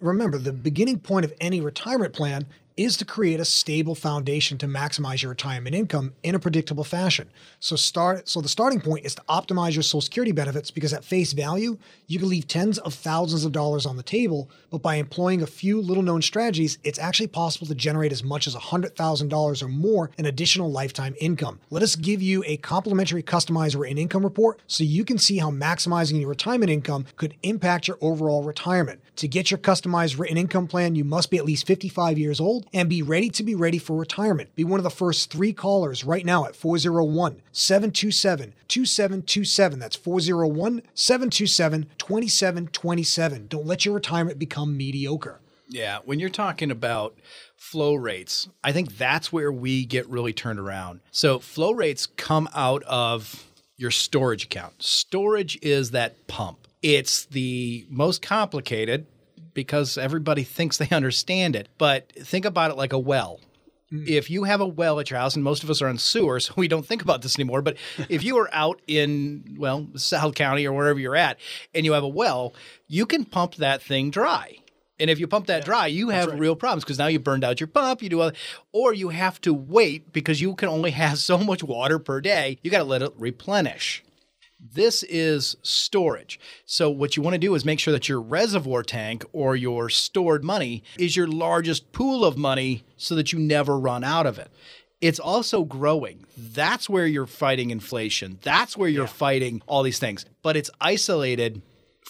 Remember, the beginning point of any retirement plan is to create a stable foundation to maximize your retirement income in a predictable fashion. So start so the starting point is to optimize your social security benefits because at face value, you can leave tens of thousands of dollars on the table, but by employing a few little known strategies, it's actually possible to generate as much as $100,000 or more in additional lifetime income. Let us give you a complimentary customized written income report so you can see how maximizing your retirement income could impact your overall retirement. To get your customized written income plan, you must be at least 55 years old and be ready to be ready for retirement. Be one of the first three callers right now at 401 727 2727. That's 401 727 2727. Don't let your retirement become mediocre. Yeah, when you're talking about flow rates, I think that's where we get really turned around. So, flow rates come out of your storage account. Storage is that pump. It's the most complicated because everybody thinks they understand it. But think about it like a well. Hmm. If you have a well at your house, and most of us are on sewer, so we don't think about this anymore. But if you are out in, well, South County or wherever you're at, and you have a well, you can pump that thing dry. And if you pump that dry, you have real problems because now you burned out your pump. You do, other, or you have to wait because you can only have so much water per day. You got to let it replenish. This is storage. So, what you want to do is make sure that your reservoir tank or your stored money is your largest pool of money so that you never run out of it. It's also growing. That's where you're fighting inflation. That's where you're fighting all these things. But it's isolated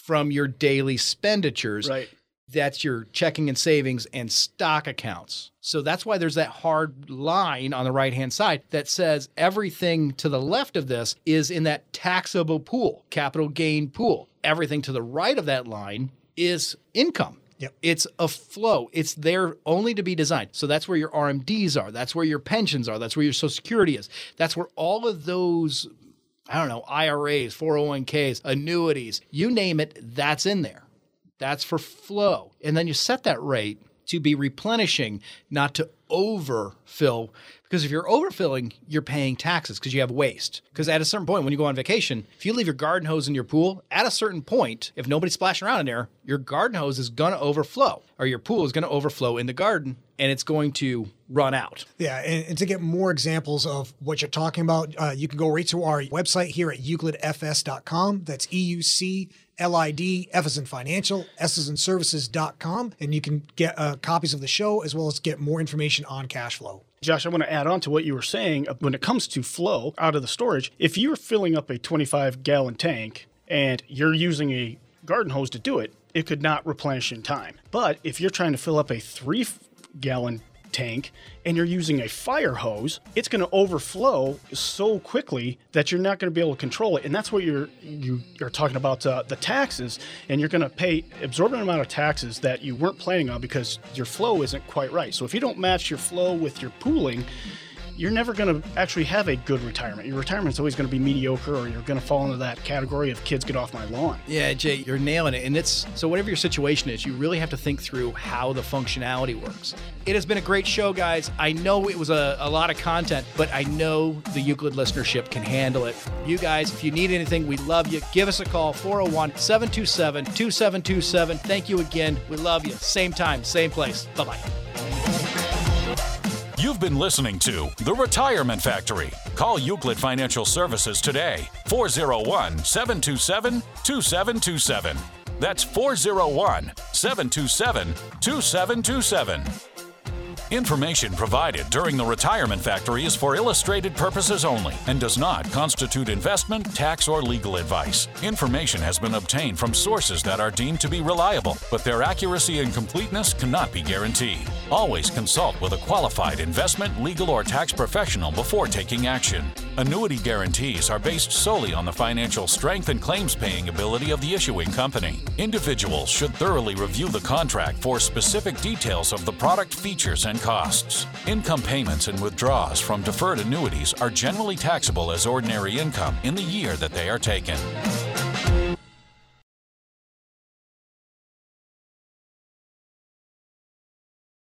from your daily expenditures. Right. That's your checking and savings and stock accounts. So that's why there's that hard line on the right hand side that says everything to the left of this is in that taxable pool, capital gain pool. Everything to the right of that line is income. Yep. It's a flow. It's there only to be designed. So that's where your RMDs are. That's where your pensions are. That's where your Social Security is. That's where all of those I don't know, IRAs, 401ks, annuities, you name it, that's in there. That's for flow. And then you set that rate to be replenishing, not to overfill. Because if you're overfilling, you're paying taxes because you have waste. Because at a certain point, when you go on vacation, if you leave your garden hose in your pool, at a certain point, if nobody's splashing around in there, your garden hose is going to overflow, or your pool is going to overflow in the garden, and it's going to run out. Yeah, and, and to get more examples of what you're talking about, uh, you can go right to our website here at euclidfs.com. That's E U C L I D, F is in financial, S is in services.com, and you can get uh, copies of the show as well as get more information on cash flow. Josh, I want to add on to what you were saying when it comes to flow out of the storage. If you're filling up a 25 gallon tank and you're using a garden hose to do it, it could not replenish in time. But if you're trying to fill up a three gallon tank and you're using a fire hose, it's going to overflow so quickly that you're not going to be able to control it. And that's what you're you, are talking about uh, the taxes, and you're going to pay absorbent amount of taxes that you weren't planning on because your flow isn't quite right. So if you don't match your flow with your pooling, you're never going to actually have a good retirement. Your retirement's always going to be mediocre, or you're going to fall into that category of kids get off my lawn. Yeah, Jay, you're nailing it. And it's so, whatever your situation is, you really have to think through how the functionality works. It has been a great show, guys. I know it was a, a lot of content, but I know the Euclid listenership can handle it. You guys, if you need anything, we love you. Give us a call 401 727 2727. Thank you again. We love you. Same time, same place. Bye bye. You've been listening to The Retirement Factory. Call Euclid Financial Services today, 401 727 2727. That's 401 727 2727. Information provided during the Retirement Factory is for illustrated purposes only and does not constitute investment, tax, or legal advice. Information has been obtained from sources that are deemed to be reliable, but their accuracy and completeness cannot be guaranteed. Always consult with a qualified investment, legal, or tax professional before taking action. Annuity guarantees are based solely on the financial strength and claims paying ability of the issuing company. Individuals should thoroughly review the contract for specific details of the product features and costs. Income payments and withdrawals from deferred annuities are generally taxable as ordinary income in the year that they are taken.